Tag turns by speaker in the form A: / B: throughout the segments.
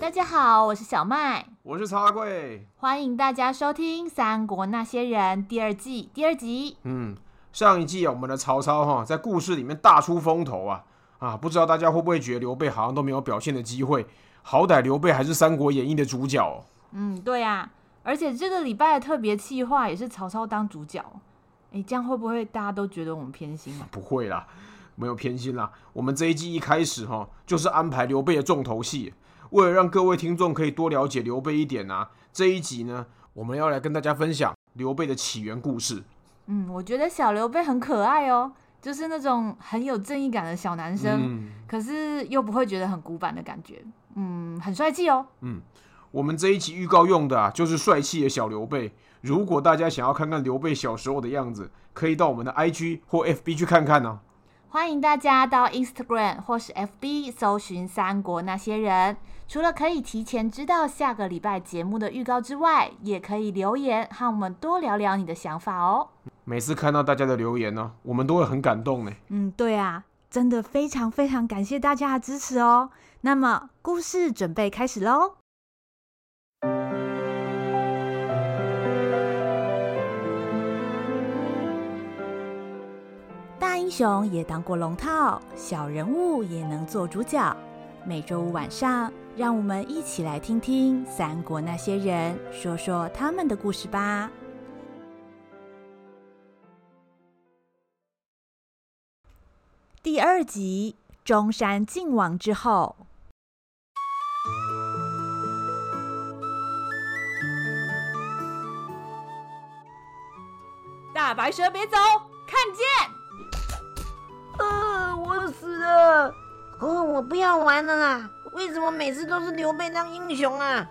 A: 大家好，我是小麦，
B: 我是茶贵，
A: 欢迎大家收听《三国那些人》第二季第二集。
B: 嗯，上一季啊，我们的曹操哈在故事里面大出风头啊啊，不知道大家会不会觉得刘备好像都没有表现的机会？好歹刘备还是《三国演义》的主角哦。
A: 嗯，对呀、啊，而且这个礼拜的特别企划也是曹操当主角。哎，这样会不会大家都觉得我们偏心啊？
B: 不会啦，没有偏心啦。我们这一季一开始哈，就是安排刘备的重头戏。为了让各位听众可以多了解刘备一点啊，这一集呢，我们要来跟大家分享刘备的起源故事。
A: 嗯，我觉得小刘备很可爱哦，就是那种很有正义感的小男生，嗯、可是又不会觉得很古板的感觉。嗯，很帅气哦。
B: 嗯，我们这一集预告用的啊，就是帅气的小刘备。如果大家想要看看刘备小时候的样子，可以到我们的 IG 或 FB 去看看呢、啊。
A: 欢迎大家到 Instagram 或是 FB 搜寻《三国那些人》。除了可以提前知道下个礼拜节目的预告之外，也可以留言和我们多聊聊你的想法哦。
B: 每次看到大家的留言呢，我们都会很感动呢。
A: 嗯，对啊，真的非常非常感谢大家的支持哦。那么故事准备开始喽。英雄也当过龙套，小人物也能做主角。每周五晚上，让我们一起来听听三国那些人说说他们的故事吧。第二集：中山靖王之后。大白蛇，别走！看剑！
C: 呃，我死了。哦，我不要玩了啦！为什么每次都是刘备当英雄啊？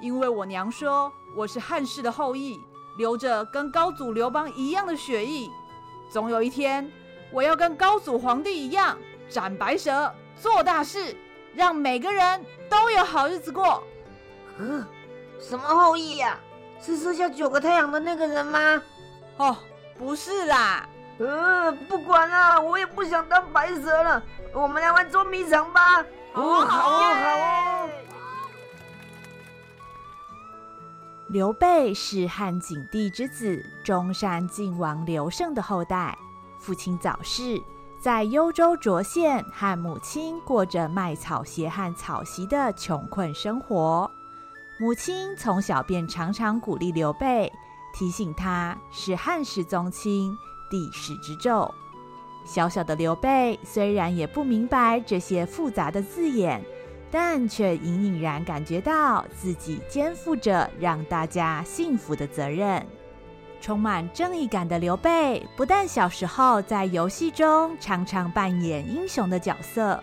D: 因为我娘说我是汉室的后裔，流着跟高祖刘邦一样的血液。总有一天，我要跟高祖皇帝一样，斩白蛇，做大事，让每个人都有好日子过。
C: 呃，什么后裔呀？是射下九个太阳的那个人吗？
D: 哦，不是啦。
C: 呃，不管了，我也不想当白蛇了。我们来玩捉迷藏吧！哦，好哦，好哦。
A: 刘备是汉景帝之子，中山靖王刘胜的后代。父亲早逝，在幽州涿县和母亲过着卖草鞋和草席的穷困生活。母亲从小便常常鼓励刘备，提醒他是汉室宗亲。帝室之咒，小小的刘备虽然也不明白这些复杂的字眼，但却隐隐然感觉到自己肩负着让大家幸福的责任。充满正义感的刘备，不但小时候在游戏中常常扮演英雄的角色，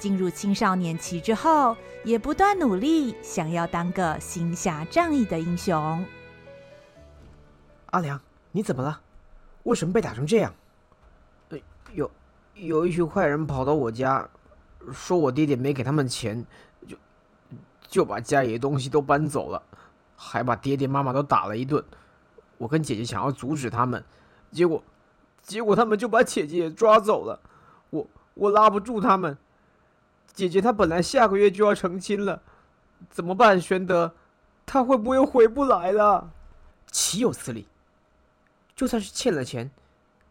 A: 进入青少年期之后，也不断努力想要当个行侠仗义的英雄。
E: 阿良，你怎么了？为什么被打成这样？
C: 有有一群坏人跑到我家，说我爹爹没给他们钱，就就把家里的东西都搬走了，还把爹爹妈妈都打了一顿。我跟姐姐想要阻止他们，结果结果他们就把姐姐也抓走了。我我拉不住他们。姐姐她本来下个月就要成亲了，怎么办？玄德，她会不会回不来了？
E: 岂有此理！就算是欠了钱，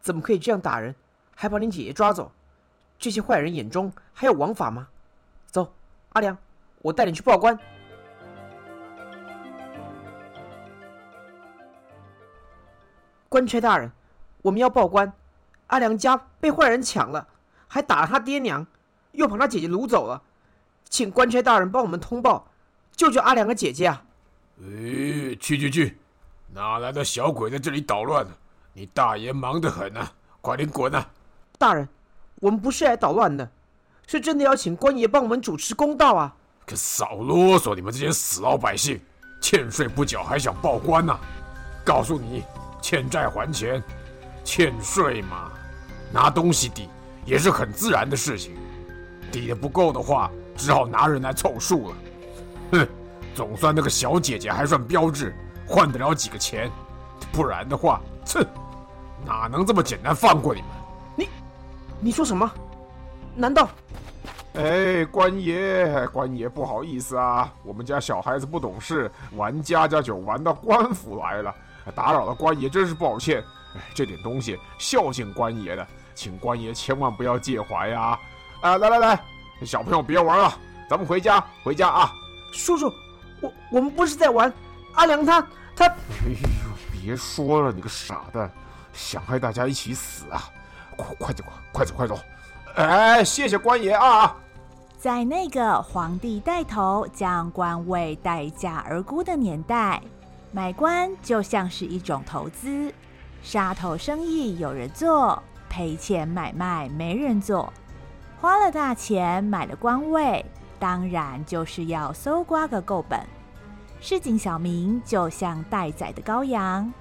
E: 怎么可以这样打人，还把你姐姐抓走？这些坏人眼中还有王法吗？走，阿良，我带你去报官。官差大人，我们要报官，阿良家被坏人抢了，还打了他爹娘，又把他姐姐掳走了，请官差大人帮我们通报，救救阿良的姐姐啊！
B: 哎，去去去！哪来的小鬼在这里捣乱呢？你大爷忙得很啊，快点滚啊！
E: 大人，我们不是来捣乱的，是真的要请官爷帮我们主持公道啊！
B: 可少啰嗦！你们这些死老百姓，欠税不缴还想报官呢？告诉你，欠债还钱，欠税嘛，拿东西抵也是很自然的事情。抵的不够的话，只好拿人来凑数了。哼，总算那个小姐姐还算标致。换得了几个钱，不然的话，哼，哪能这么简单放过你们？
E: 你，你说什么？难道
B: 哎，官爷，官爷，不好意思啊，我们家小孩子不懂事，玩家家酒玩到官府来了，打扰了官爷，真是抱歉。哎，这点东西孝敬官爷的，请官爷千万不要介怀呀！啊，来来来，小朋友别玩了，咱们回家，回家啊！
E: 叔叔，我我们不是在玩，阿良他他……哎
B: 呦，别说了，你个傻蛋，想害大家一起死啊！快快点，快走，快走！哎，谢谢官爷啊！
A: 在那个皇帝带头将官位待价而沽的年代，买官就像是一种投资，杀头生意有人做，赔钱买卖没人做。花了大钱买了官位，当然就是要搜刮个够本。市井小民就像待宰的羔羊，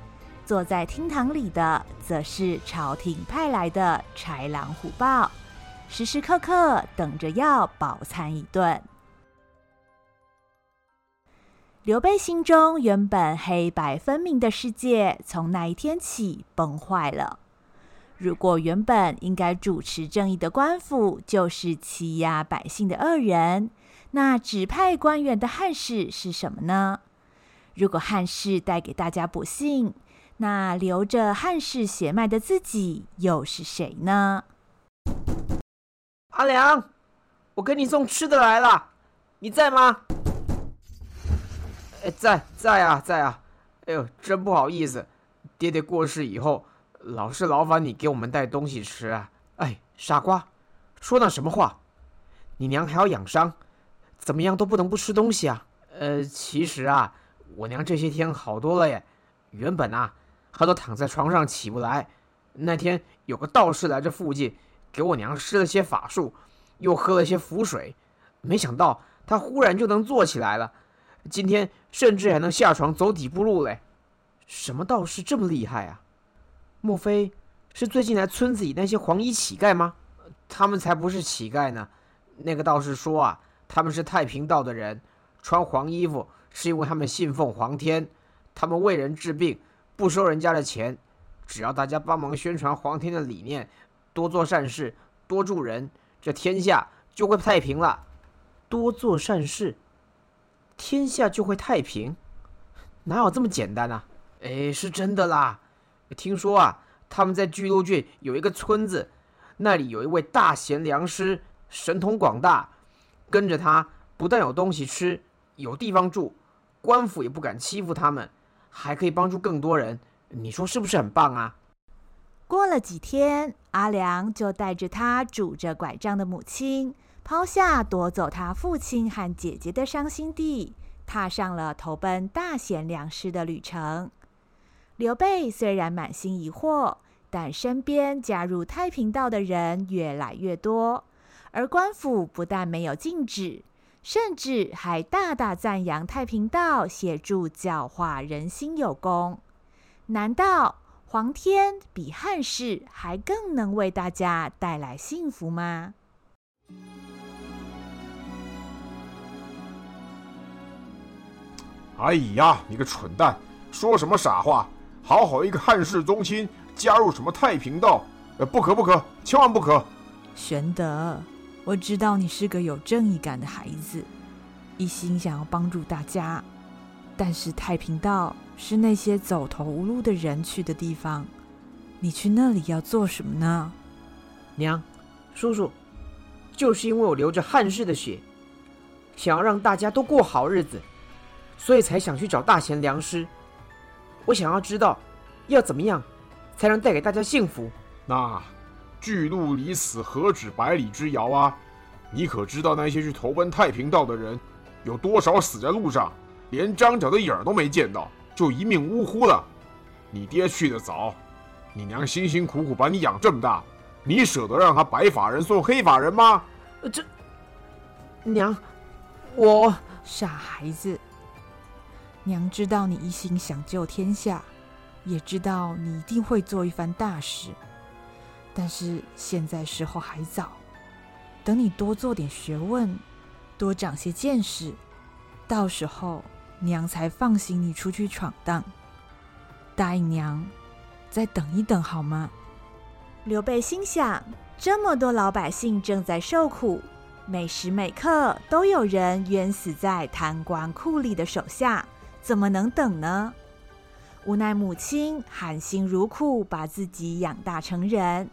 A: 坐在厅堂里的则是朝廷派来的豺狼虎豹。时时刻刻等着要饱餐一顿。刘备心中原本黑白分明的世界，从那一天起崩坏了。如果原本应该主持正义的官府就是欺压百姓的恶人，那指派官员的汉室是什么呢？如果汉室带给大家不幸，那留着汉室血脉的自己又是谁呢？
E: 阿良，我给你送吃的来了，你在吗？哎，在在啊，在啊！哎呦，真不好意思，爹爹过世以后，老是劳烦你给我们带东西吃啊。哎，傻瓜，说那什么话？你娘还要养伤，怎么样都不能不吃东西啊。呃，其实啊，我娘这些天好多了耶。原本啊，她都躺在床上起不来。那天有个道士来这附近。给我娘施了些法术，又喝了些符水，没想到她忽然就能坐起来了。今天甚至还能下床走几步路嘞！什么道士这么厉害啊？莫非是最近来村子里那些黄衣乞丐吗？他们才不是乞丐呢！那个道士说啊，他们是太平道的人，穿黄衣服是因为他们信奉黄天，他们为人治病，不收人家的钱，只要大家帮忙宣传黄天的理念。多做善事，多助人，这天下就会太平了。多做善事，天下就会太平？哪有这么简单啊？哎，是真的啦！听说啊，他们在巨鹿郡有一个村子，那里有一位大贤良师，神通广大，跟着他不但有东西吃，有地方住，官府也不敢欺负他们，还可以帮助更多人。你说是不是很棒啊？
A: 过了几天，阿良就带着他拄着拐杖的母亲，抛下夺走他父亲和姐姐的伤心地，踏上了投奔大贤良师的旅程。刘备虽然满心疑惑，但身边加入太平道的人越来越多，而官府不但没有禁止，甚至还大大赞扬太平道协助教化人心有功。难道皇天比汉室还更能为大家带来幸福吗？
B: 哎呀，你个蠢蛋，说什么傻话？好好一个汉室宗亲，加入什么太平道？呃，不可不可，千万不可！
D: 玄德，我知道你是个有正义感的孩子，一心想要帮助大家，但是太平道。是那些走投无路的人去的地方，你去那里要做什么呢？
E: 娘，叔叔，就是因为我流着汉室的血，想要让大家都过好日子，所以才想去找大贤良师。我想要知道，要怎么样才能带给大家幸福？
B: 那巨鹿离此何止百里之遥啊！你可知道那些去投奔太平道的人，有多少死在路上，连张角的影儿都没见到？就一命呜呼了，你爹去得早，你娘辛辛苦苦把你养这么大，你舍得让他白发人送黑发人吗？
E: 这娘，我
D: 傻孩子，娘知道你一心想救天下，也知道你一定会做一番大事，但是现在时候还早，等你多做点学问，多长些见识，到时候。娘才放心你出去闯荡，答应娘，再等一等好吗？
A: 刘备心想：这么多老百姓正在受苦，每时每刻都有人冤死在贪官酷吏的手下，怎么能等呢？无奈母亲含辛茹苦把自己养大成人，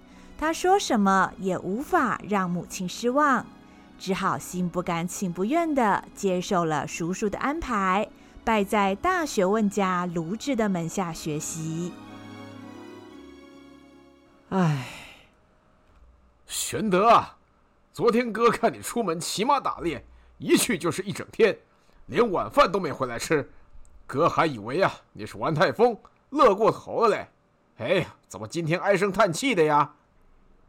A: 他说什么也无法让母亲失望，只好心不甘情不愿地接受了叔叔的安排，拜在大学问家卢植的门下学习。
C: 唉，
B: 玄德啊，昨天哥看你出门骑马打猎，一去就是一整天，连晚饭都没回来吃。哥还以为啊，你是玩太疯，乐过头了嘞。哎呀，怎么今天唉声叹气的呀？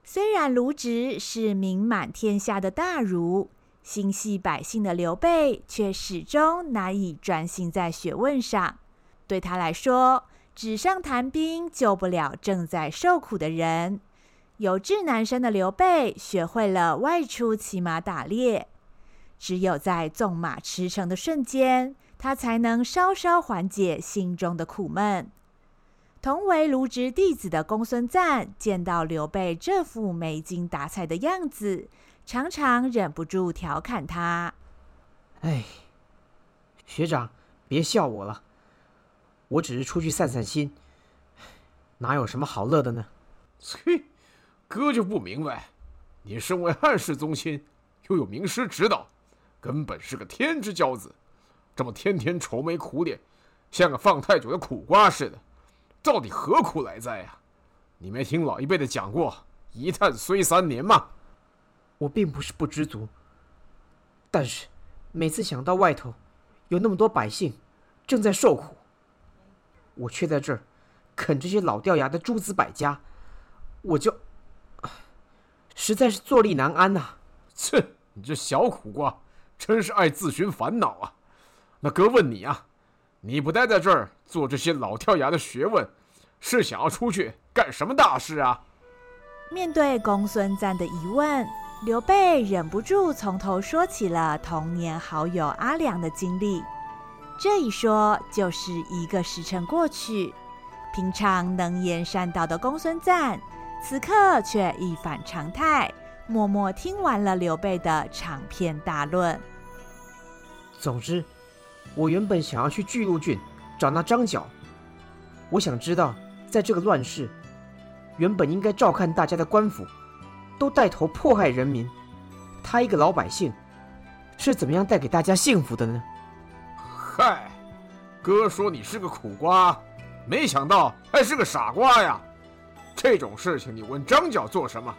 A: 虽然卢植是名满天下的大儒，心系百姓的刘备却始终难以专心在学问上。对他来说，纸上谈兵救不了正在受苦的人。有志难伸的刘备学会了外出骑马打猎，只有在纵马驰骋的瞬间。他才能稍稍缓解心中的苦闷。同为卢植弟子的公孙瓒见到刘备这副没精打采的样子，常常忍不住调侃他：“
E: 哎，学长，别笑我了，我只是出去散散心，哪有什么好乐的呢？”
B: 嘿，哥就不明白，你身为汉室宗亲，又有名师指导，根本是个天之骄子。这么天天愁眉苦脸，像个放太久的苦瓜似的，到底何苦来哉呀？你没听老一辈的讲过“一叹虽三年”吗？
E: 我并不是不知足，但是每次想到外头有那么多百姓正在受苦，我却在这儿啃这些老掉牙的诸子百家，我就实在是坐立难安呐！
B: 切，你这小苦瓜，真是爱自寻烦恼啊！那哥问你啊，你不待在这儿做这些老跳崖的学问，是想要出去干什么大事啊？
A: 面对公孙瓒的疑问，刘备忍不住从头说起了童年好友阿良的经历。这一说就是一个时辰过去，平常能言善道的公孙瓒，此刻却一反常态，默默听完了刘备的长篇大论。
E: 总之。我原本想要去巨鹿郡找那张角，我想知道，在这个乱世，原本应该照看大家的官府，都带头迫害人民，他一个老百姓，是怎么样带给大家幸福的呢？
B: 嗨，哥说你是个苦瓜，没想到还是个傻瓜呀！这种事情你问张角做什么？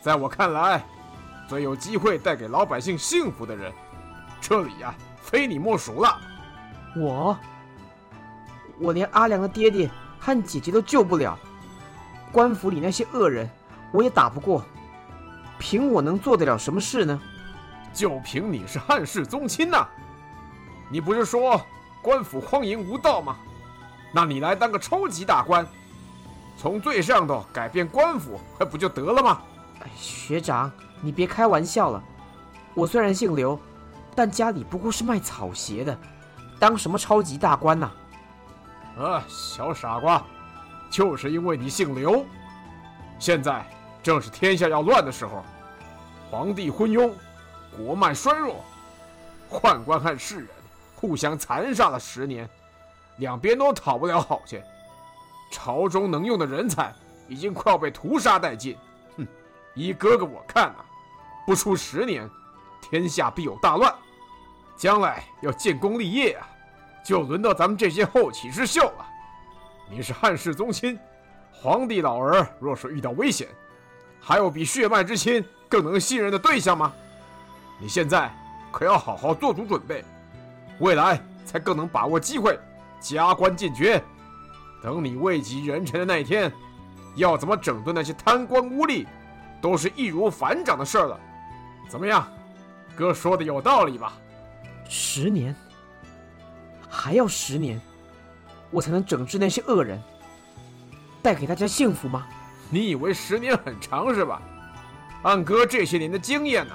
B: 在我看来，最有机会带给老百姓幸福的人，这里呀。非你莫属了，
E: 我，我连阿良的爹爹和姐姐都救不了，官府里那些恶人我也打不过，凭我能做得了什么事呢？
B: 就凭你是汉室宗亲呐？你不是说官府荒淫无道吗？那你来当个超级大官，从最上头改变官府，还不就得了吗？
E: 哎，学长，你别开玩笑了，我虽然姓刘。但家里不过是卖草鞋的，当什么超级大官呐？
B: 啊，小傻瓜，就是因为你姓刘，现在正是天下要乱的时候，皇帝昏庸，国脉衰弱，宦官和士人互相残杀了十年，两边都讨不了好去，朝中能用的人才已经快要被屠杀殆尽。哼，依哥哥我看呐，不出十年，天下必有大乱。将来要建功立业啊，就轮到咱们这些后起之秀了。你是汉室宗亲，皇帝老儿若是遇到危险，还有比血脉之亲更能信任的对象吗？你现在可要好好做足准备，未来才更能把握机会，加官进爵。等你位极人臣的那一天，要怎么整顿那些贪官污吏，都是易如反掌的事了。怎么样，哥说的有道理吧？
E: 十年，还要十年，我才能整治那些恶人，带给大家幸福吗？
B: 你以为十年很长是吧？按哥这些年的经验呢，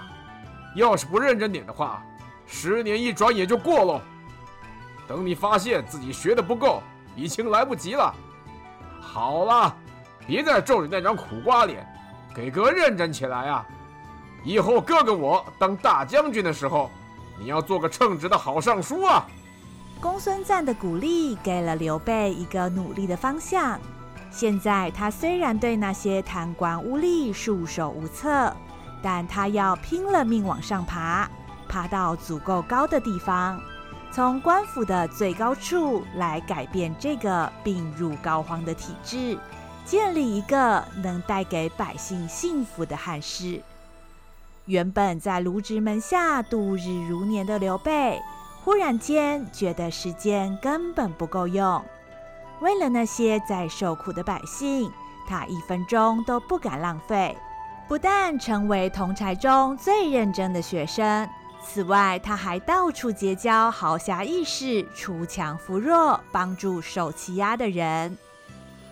B: 要是不认真点的话，十年一转眼就过喽。等你发现自己学的不够，已经来不及了。好了，别再皱着那张苦瓜脸，给哥认真起来啊！以后哥哥我当大将军的时候，你要做个称职的好尚书啊！
A: 公孙瓒的鼓励给了刘备一个努力的方向。现在他虽然对那些贪官污吏束手无策，但他要拼了命往上爬，爬到足够高的地方，从官府的最高处来改变这个病入膏肓的体制，建立一个能带给百姓幸福的汉室。原本在卢植门下度日如年的刘备，忽然间觉得时间根本不够用。为了那些在受苦的百姓，他一分钟都不敢浪费。不但成为同才中最认真的学生，此外，他还到处结交豪侠义士，锄强扶弱，帮助受欺压的人。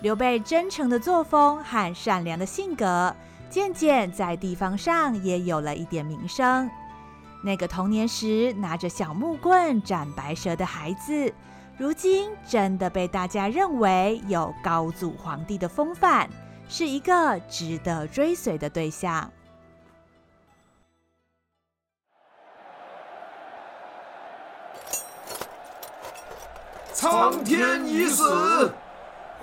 A: 刘备真诚的作风和善良的性格。渐渐在地方上也有了一点名声。那个童年时拿着小木棍斩白蛇的孩子，如今真的被大家认为有高祖皇帝的风范，是一个值得追随的对象。
F: 苍天已死，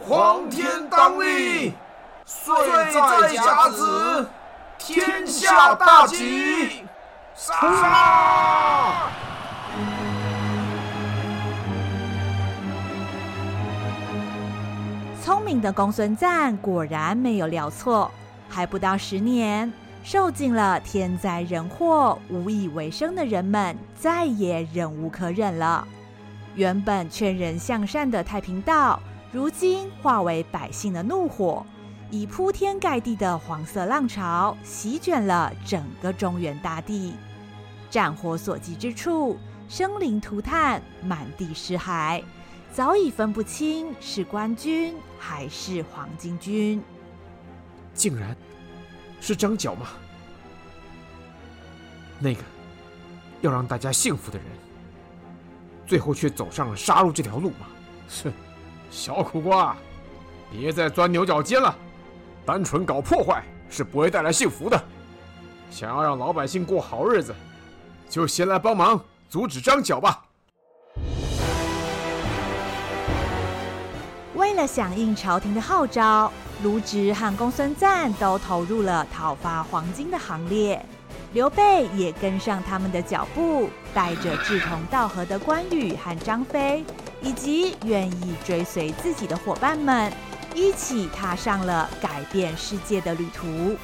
F: 黄天当立。岁在甲子，天下大吉！杀！
A: 聪明的公孙瓒果然没有料错，还不到十年，受尽了天灾人祸、无以为生的人们再也忍无可忍了。原本劝人向善的太平道，如今化为百姓的怒火。以铺天盖地的黄色浪潮席卷了整个中原大地，战火所及之处，生灵涂炭，满地尸骸，早已分不清是官军还是黄巾军。
C: 竟然是张角吗？那个要让大家幸福的人，最后却走上了杀戮这条路吗？
B: 是，小苦瓜，别再钻牛角尖了。单纯搞破坏是不会带来幸福的。想要让老百姓过好日子，就先来帮忙阻止张角吧。
A: 为了响应朝廷的号召，卢植和公孙瓒都投入了讨伐黄巾的行列。刘备也跟上他们的脚步，带着志同道合的关羽和张飞，以及愿意追随自己的伙伴们。一起踏上了改变世界的旅途。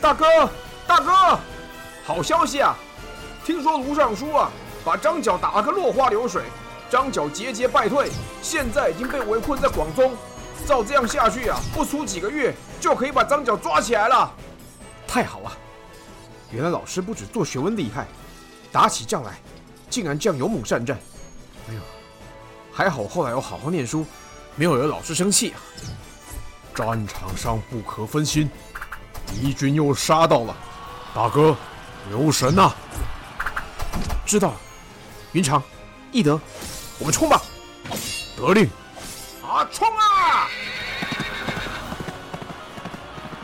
B: 大哥，大哥，好消息啊！听说卢尚书啊，把张角打了个落花流水，张角节节败退，现在已经被围困在广宗。照这样下去啊，不出几个月就可以把张角抓起来了。
C: 太好了！原来老师不止做学问厉害，打起仗来竟然这样勇猛善战。哎呦！还好后来我好好念书，没有惹老师生气啊。
B: 战场上不可分心，敌军又杀到了，大哥，留神呐！
C: 知道了，云长、翼德，我们冲吧！
B: 得令！
F: 啊，冲啊！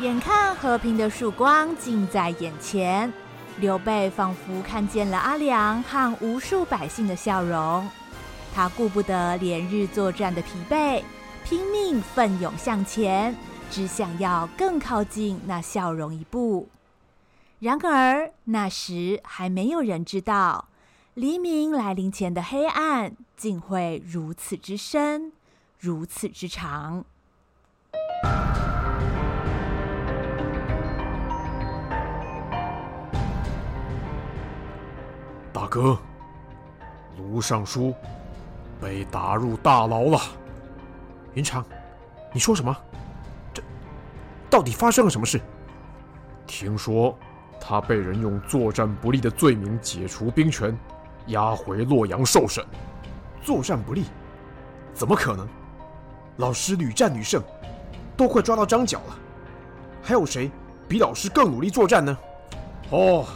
A: 眼看和平的曙光近在眼前，刘备仿佛看见了阿良和无数百姓的笑容。他顾不得连日作战的疲惫，拼命奋勇向前，只想要更靠近那笑容一步。然而那时还没有人知道，黎明来临前的黑暗竟会如此之深，如此之长。
B: 大哥，卢尚书。被打入大牢了。
C: 云长，你说什么？这到底发生了什么事？
B: 听说他被人用作战不利的罪名解除兵权，押回洛阳受审。
C: 作战不利？怎么可能？老师屡战屡胜，都快抓到张角了。还有谁比老师更努力作战呢？
B: 哦，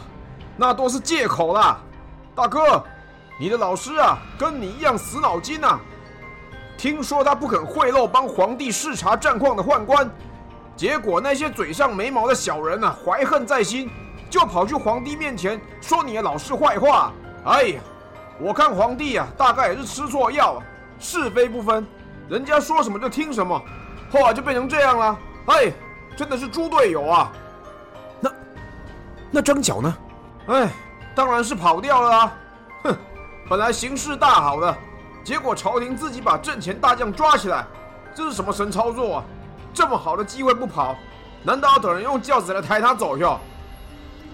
B: 那都是借口啦，大哥。你的老师啊，跟你一样死脑筋呐！听说他不肯贿赂帮皇帝视察战况的宦官，结果那些嘴上没毛的小人啊，怀恨在心，就跑去皇帝面前说你的老师坏话。哎呀，我看皇帝啊，大概也是吃错药啊，是非不分，人家说什么就听什么，后来就变成这样了。哎，真的是猪队友啊！
G: 那那张角呢？
B: 哎，当然是跑掉了啊！本来形势大好的，结果朝廷自己把阵前大将抓起来，这是什么神操作啊？这么好的机会不跑，难道要等人用轿子来抬他走哟？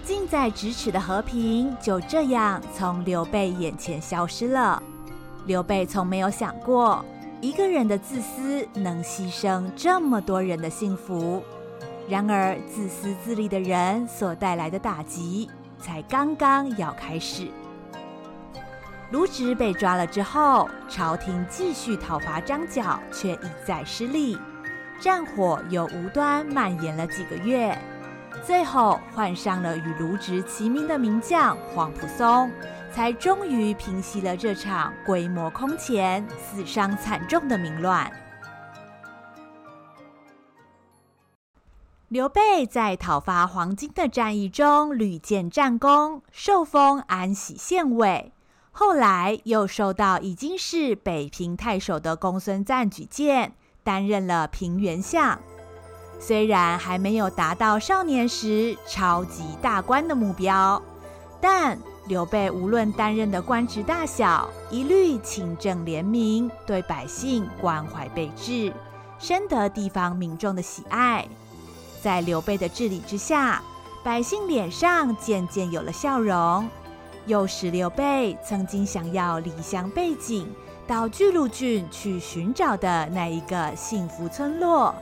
A: 近在咫尺的和平就这样从刘备眼前消失了。刘备从没有想过，一个人的自私能牺牲这么多人的幸福。然而，自私自利的人所带来的打击才刚刚要开始。卢植被抓了之后，朝廷继续讨伐张角，却一再失利，战火又无端蔓延了几个月。最后换上了与卢植齐名的名将黄甫嵩，才终于平息了这场规模空前、死伤惨重的民乱。刘备在讨伐黄巾的战役中屡建战功，受封安喜县尉，后来又受到已经是北平太守的公孙瓒举荐，担任了平原相。虽然还没有达到少年时超级大官的目标，但刘备无论担任的官职大小，一律清正廉明，对百姓关怀备至，深得地方民众的喜爱。在刘备的治理之下，百姓脸上渐渐有了笑容，又使刘备曾经想要离乡背井到巨鹿郡去寻找的那一个幸福村落。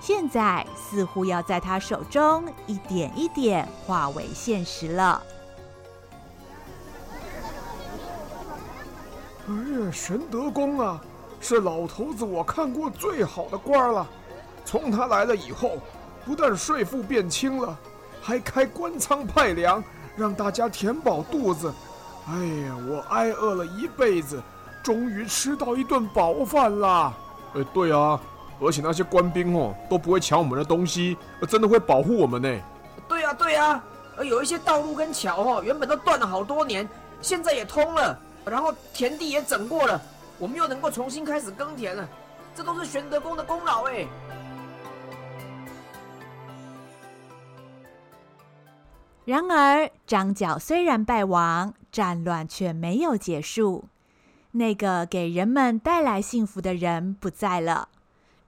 A: 现在似乎要在他手中一点一点化为现实了。
B: 哎呀，玄德公啊，是老头子我看过最好的官了。从他来了以后，不但税赋变轻了，还开官仓派粮，让大家填饱肚子。哎呀，我挨饿了一辈子，终于吃到一顿饱饭啦。哎，对啊。而且那些官兵哦都不会抢我们的东西，真的会保护我们呢。
E: 对啊对啊，而有一些道路跟桥哦，原本都断了好多年，现在也通了，然后田地也整过了，我们又能够重新开始耕田了，这都是玄德公的功劳哎。
A: 然而张角虽然败亡，战乱却没有结束，那个给人们带来幸福的人不在了。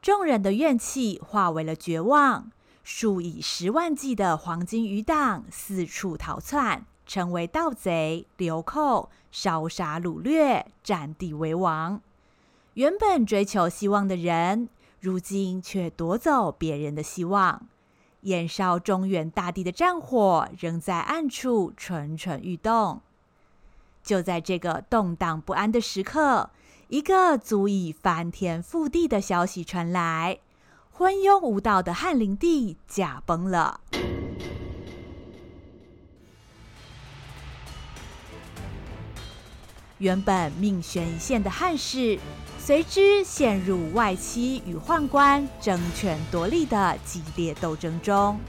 A: 众人的怨气化为了绝望，数以十万计的黄金余党四处逃窜，成为盗贼、流寇，烧杀掳掠，占地为王。原本追求希望的人，如今却夺走别人的希望。燃烧中原大地的战火仍在暗处蠢蠢欲动。就在这个动荡不安的时刻，一个足以翻天覆地的消息传来：昏庸无道的汉灵帝驾崩了。原本命悬一线的汉室，随之陷入外戚与宦官争权夺利的激烈斗争中。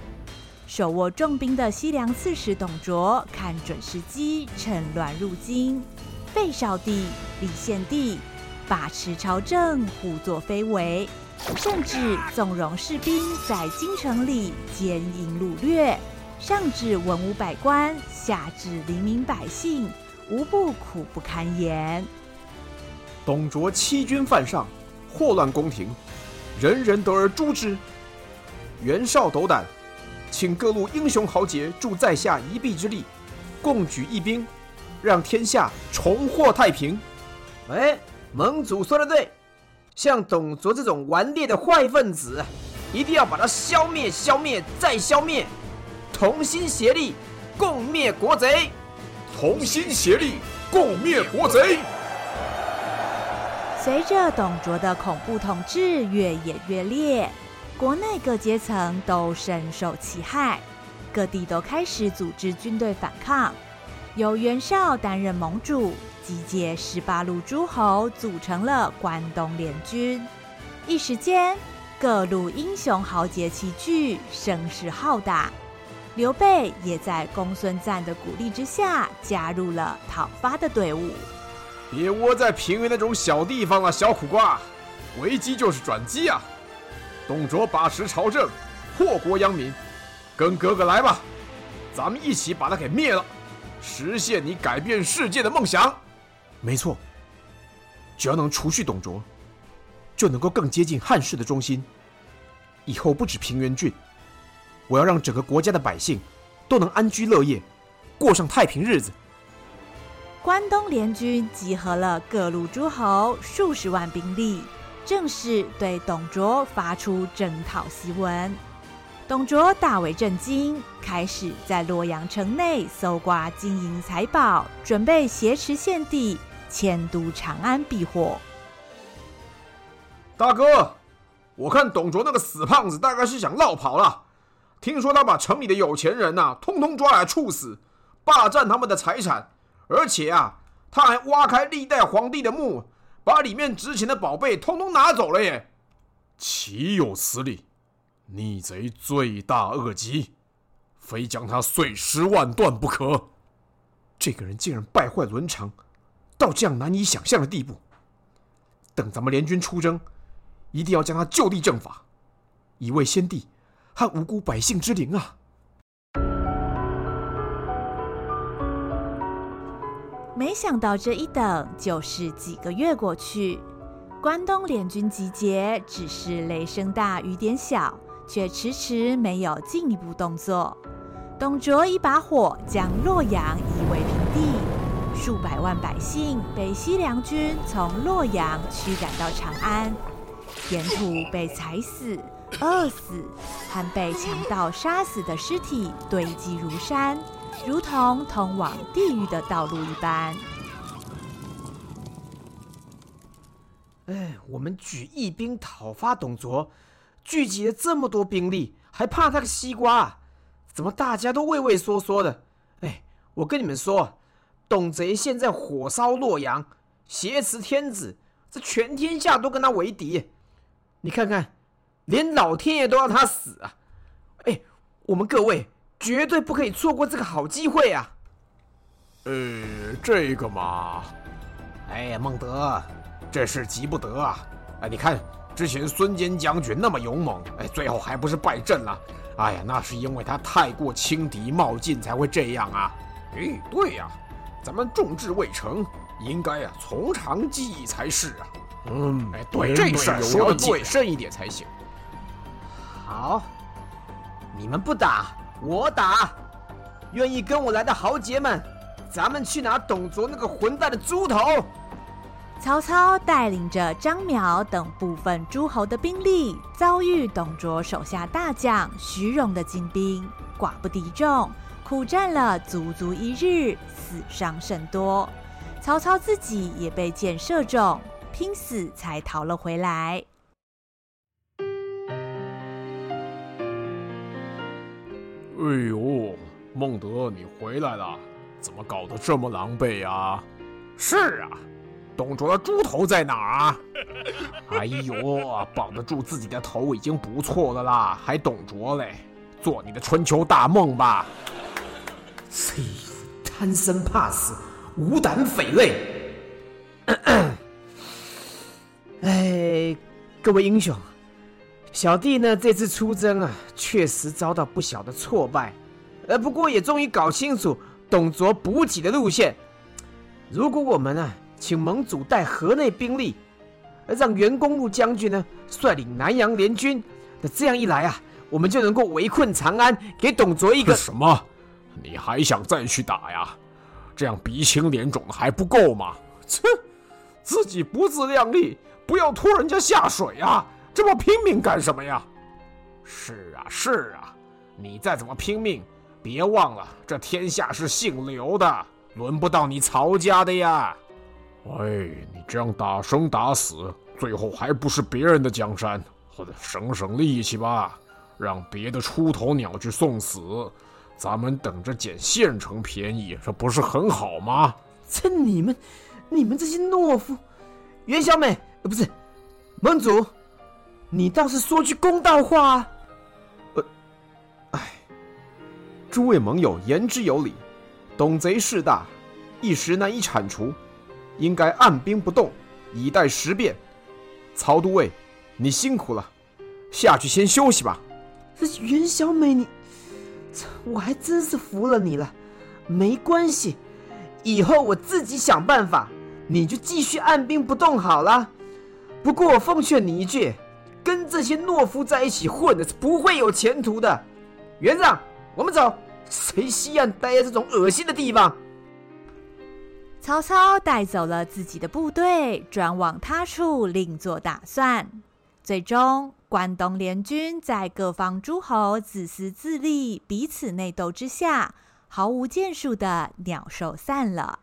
A: 手握重兵的西凉刺史董卓，看准时机，趁乱入京，废少帝、立献帝。把持朝政，胡作非为，甚至纵容士兵在京城里奸淫掳掠，上至文武百官，下至黎民百姓，无不苦不堪言。
B: 董卓欺君犯上，祸乱宫廷，人人得而诛之。袁绍斗胆，请各路英雄豪杰助在下一臂之力，共举义兵，让天下重获太平。
E: 哎。盟主说的对，像董卓这种顽劣的坏分子，一定要把他消灭、消灭再消灭，同心协力，共灭国贼。
B: 同心协力，共灭国贼。
A: 随着董卓的恐怖统治越演越烈，国内各阶层都深受其害，各地都开始组织军队反抗，由袁绍担任盟主。集结十八路诸侯，组成了关东联军。一时间，各路英雄豪杰齐聚，声势浩大。刘备也在公孙瓒的鼓励之下，加入了讨伐的队伍。
B: 别窝在平原那种小地方了，小苦瓜，危机就是转机啊！董卓把持朝政，祸国殃民，跟哥哥来吧，咱们一起把他给灭了，实现你改变世界的梦想。
C: 没错，只要能除去董卓，就能够更接近汉室的中心。以后不止平原郡。我要让整个国家的百姓都能安居乐业，过上太平日子。
A: 关东联军集合了各路诸侯数十万兵力，正式对董卓发出征讨檄文。董卓大为震惊，开始在洛阳城内搜刮金银财宝，准备挟持献帝，迁都长安避祸。
B: 大哥，我看董卓那个死胖子大概是想落跑了。听说他把城里的有钱人呐、通通抓来处死，霸占他们的财产，而且啊，他还挖开历代皇帝的墓，把里面值钱的宝贝通通拿走了耶！岂有此理！逆贼罪大恶极，非将他碎尸万段不可。
C: 这个人竟然败坏伦常，到这样难以想象的地步。等咱们联军出征，一定要将他就地正法，以慰先帝。和无辜百姓之灵啊！
A: 没想到这一等就是几个月过去，关东联军集结，只是雷声大雨点小，却迟迟没有进一步动作。董卓一把火将洛阳夷为平地，数百万百姓被西凉军从洛阳驱赶到长安，沿途被踩死。饿死和被强盗杀死的尸体堆积如山，如同通往地狱的道路一般。
E: 哎，我们举义兵讨伐董卓，聚集了这么多兵力，还怕他个西瓜？怎么大家都畏畏缩缩的？哎，我跟你们说，董贼现在火烧洛阳，挟持天子，这全天下都跟他为敌。你看看。连老天爷都要他死啊！哎，我们各位绝对不可以错过这个好机会啊！
B: 呃，这个嘛，
C: 哎呀，孟德，这事急不得啊！哎，你看之前孙坚将军那么勇猛，哎，最后还不是败阵了？哎呀，那是因为他太过轻敌冒进才会这样啊！
B: 哎，对呀，咱们众志未成，应该啊从长计议才是啊！
C: 嗯，
B: 哎，对，这事儿说的谨慎一点才行。
E: 好，你们不打，我打。愿意跟我来的豪杰们，咱们去拿董卓那个混蛋的猪头。
A: 曹操带领着张邈等部分诸侯的兵力，遭遇董卓手下大将徐荣的精兵，寡不敌众，苦战了足足一日，死伤甚多。曹操自己也被箭射中，拼死才逃了回来。
B: 哎呦，孟德，你回来了，怎么搞得这么狼狈啊？
C: 是啊，董卓的猪头在哪儿啊？
B: 哎呦，保得住自己的头已经不错的啦，还董卓嘞？做你的春秋大梦吧！
E: 嘿，贪生怕死，无胆匪类。哎，各位英雄。小弟呢，这次出征啊，确实遭到不小的挫败，呃，不过也终于搞清楚董卓补给的路线。如果我们啊，请盟主带河内兵力，让袁公路将军呢率领南阳联军，那这样一来啊，我们就能够围困长安，给董卓一个
B: 什么？你还想再去打呀？这样鼻青脸肿的还不够吗？切，自己不自量力，不要拖人家下水啊！这么拼命干什么呀？
C: 是啊，是啊，你再怎么拼命，别忘了这天下是姓刘的，轮不到你曹家的呀。
B: 哎，你这样打生打死，最后还不是别人的江山？或者省省力气吧，让别的出头鸟去送死，咱们等着捡现成便宜，这不是很好吗？
E: 趁你们，你们这些懦夫！袁小美，不是盟主。
H: 你倒是说句公道话啊！
E: 呃，哎，诸位盟友言之有理，董贼势大，一时难以铲除，应该按兵不动，以待时变。曹都尉，你辛苦了，下去先休息吧。
H: 这袁小美，你，我还真是服了你了。没关系，以后我自己想办法，你就继续按兵不动好了。不过我奉劝你一句，跟这些懦夫在一起混的是不会有前途的。园长，我们走。谁稀罕待在这种恶心的地方？
A: 曹操带走了自己的部队，转往他处另做打算。最终，关东联军在各方诸侯自私自利、彼此内斗之下，毫无建树的鸟兽散了。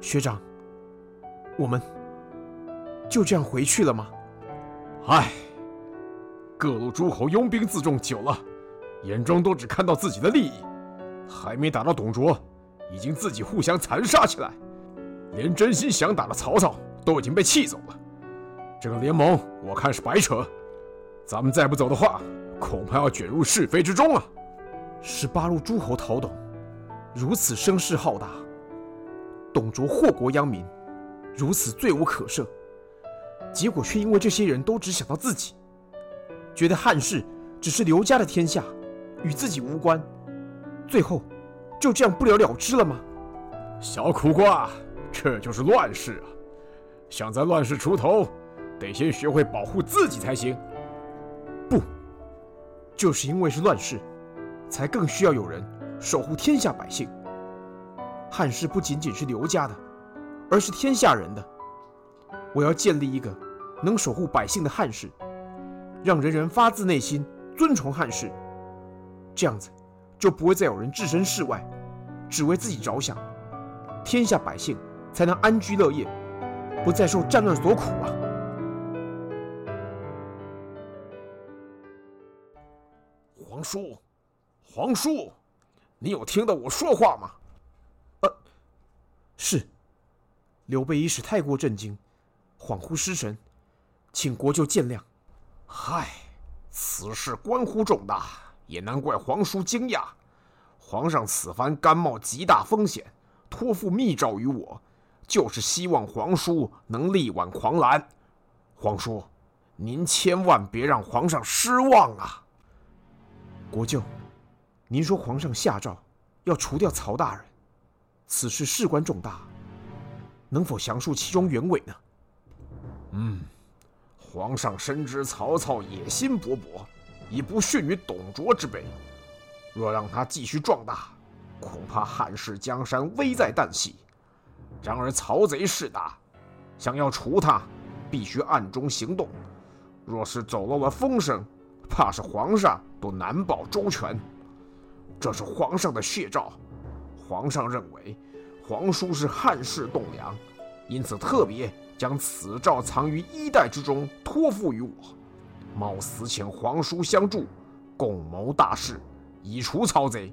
E: 学长，我们就这样回去了吗？
B: 唉，各路诸侯拥兵自重久了。眼中都只看到自己的利益，还没打到董卓，已经自己互相残杀起来，连真心想打的曹操都已经被气走了。这个联盟我看是白扯，咱们再不走的话，恐怕要卷入是非之中啊！
E: 十八路诸侯讨董，如此声势浩大，董卓祸国殃民，如此罪无可赦，结果却因为这些人都只想到自己，觉得汉室只是刘家的天下。与自己无关，最后就这样不了了之了吗？
B: 小苦瓜，这就是乱世啊！想在乱世出头，得先学会保护自己才行。
E: 不，就是因为是乱世，才更需要有人守护天下百姓。汉室不仅仅是刘家的，而是天下人的。我要建立一个能守护百姓的汉室，让人人发自内心尊崇汉室。这样子，就不会再有人置身事外，只为自己着想，天下百姓才能安居乐业，不再受战乱所苦啊！
B: 皇叔，皇叔，你有听到我说话吗？
E: 呃，是。刘备一时太过震惊，恍惚失神，请国舅见谅。
B: 嗨，此事关乎重大。也难怪皇叔惊讶，皇上此番甘冒极大风险，托付密诏于我，就是希望皇叔能力挽狂澜。皇叔，您千万别让皇上失望啊！
E: 国舅，您说皇上下诏要除掉曹大人，此事事关重大，能否详述其中原委呢？
B: 嗯，皇上深知曹操野心勃勃。已不逊于董卓之辈，若让他继续壮大，恐怕汉室江山危在旦夕。然而曹贼势大，想要除他，必须暗中行动。若是走漏了风声，怕是皇上都难保周全。这是皇上的血诏，皇上认为皇叔是汉室栋梁，因此特别将此诏藏于衣袋之中，托付于我。冒死请皇叔相助，共谋大事，以除曹贼。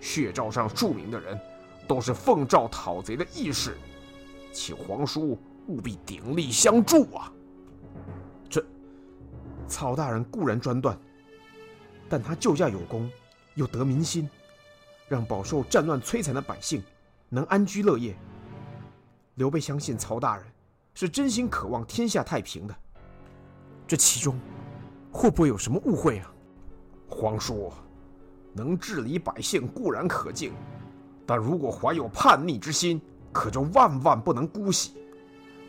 B: 血诏上注明的人，都是奉诏讨贼的义士，请皇叔务必鼎力相助啊！
E: 这曹大人固然专断，但他救驾有功，又得民心，让饱受战乱摧残的百姓能安居乐业。刘备相信曹大人是真心渴望天下太平的。这其中会不会有什么误会啊？
B: 皇叔，能治理百姓固然可敬，但如果怀有叛逆之心，可就万万不能姑息。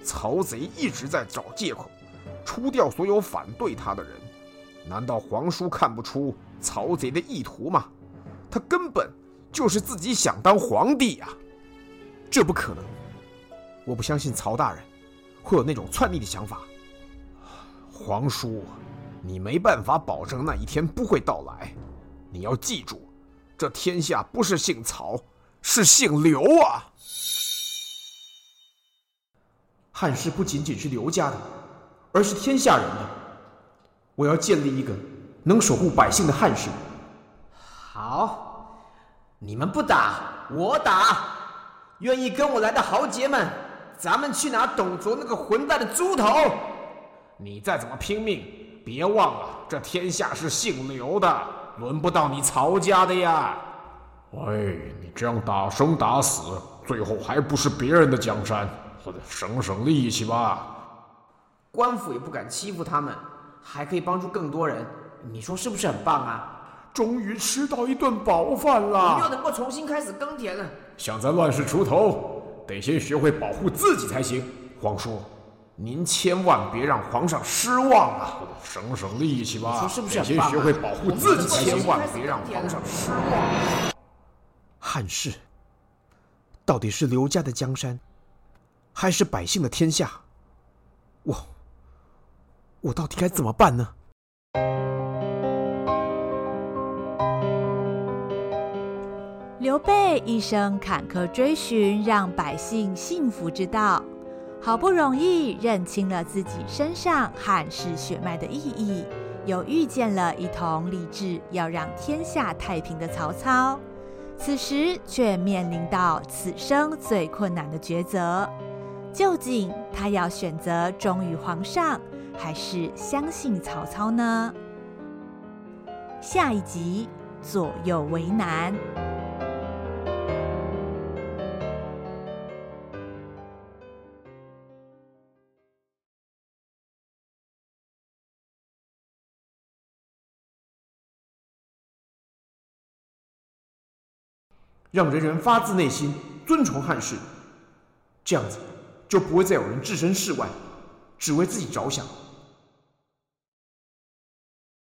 B: 曹贼一直在找借口，除掉所有反对他的人。难道皇叔看不出曹贼的意图吗？他根本就是自己想当皇帝呀！
E: 这不可能，我不相信曹大人会有那种篡逆的想法。
B: 皇叔，你没办法保证那一天不会到来。你要记住，这天下不是姓曹，是姓刘啊！
E: 汉室不仅仅是刘家的，而是天下人的。我要建立一个能守护百姓的汉室。
H: 好，你们不打，我打。
E: 愿意跟我来的豪杰们，咱们去拿董卓那个混蛋的猪头。
B: 你再怎么拼命，别忘了这天下是姓刘的，轮不到你曹家的呀。哎，你这样打生打死，最后还不是别人的江山？省省力气吧。
E: 官府也不敢欺负他们，还可以帮助更多人，你说是不是很棒啊？
F: 终于吃到一顿饱饭了，
E: 你又能够重新开始耕田了。
B: 想在乱世出头，得先学会保护自己才行。皇叔，您千万别让皇上失望啊！省省力气吧。
E: 你说是不是
B: 啊？得先学会保护自己，千万别让皇上失望。
C: 汉室到底是刘家的江山，还是百姓的天下？我我到底该怎么办呢？
A: 刘备一生坎坷追寻让百姓幸福之道，好不容易认清了自己身上汉室血脉的意义，又遇见了一同立志要让天下太平的曹操，此时却面临到此生最困难的抉择：究竟他要选择忠于皇上，还是相信曹操呢？下一集左右为难。
C: 让人人发自内心尊崇汉室，这样子就不会再有人置身事外，只为自己着想。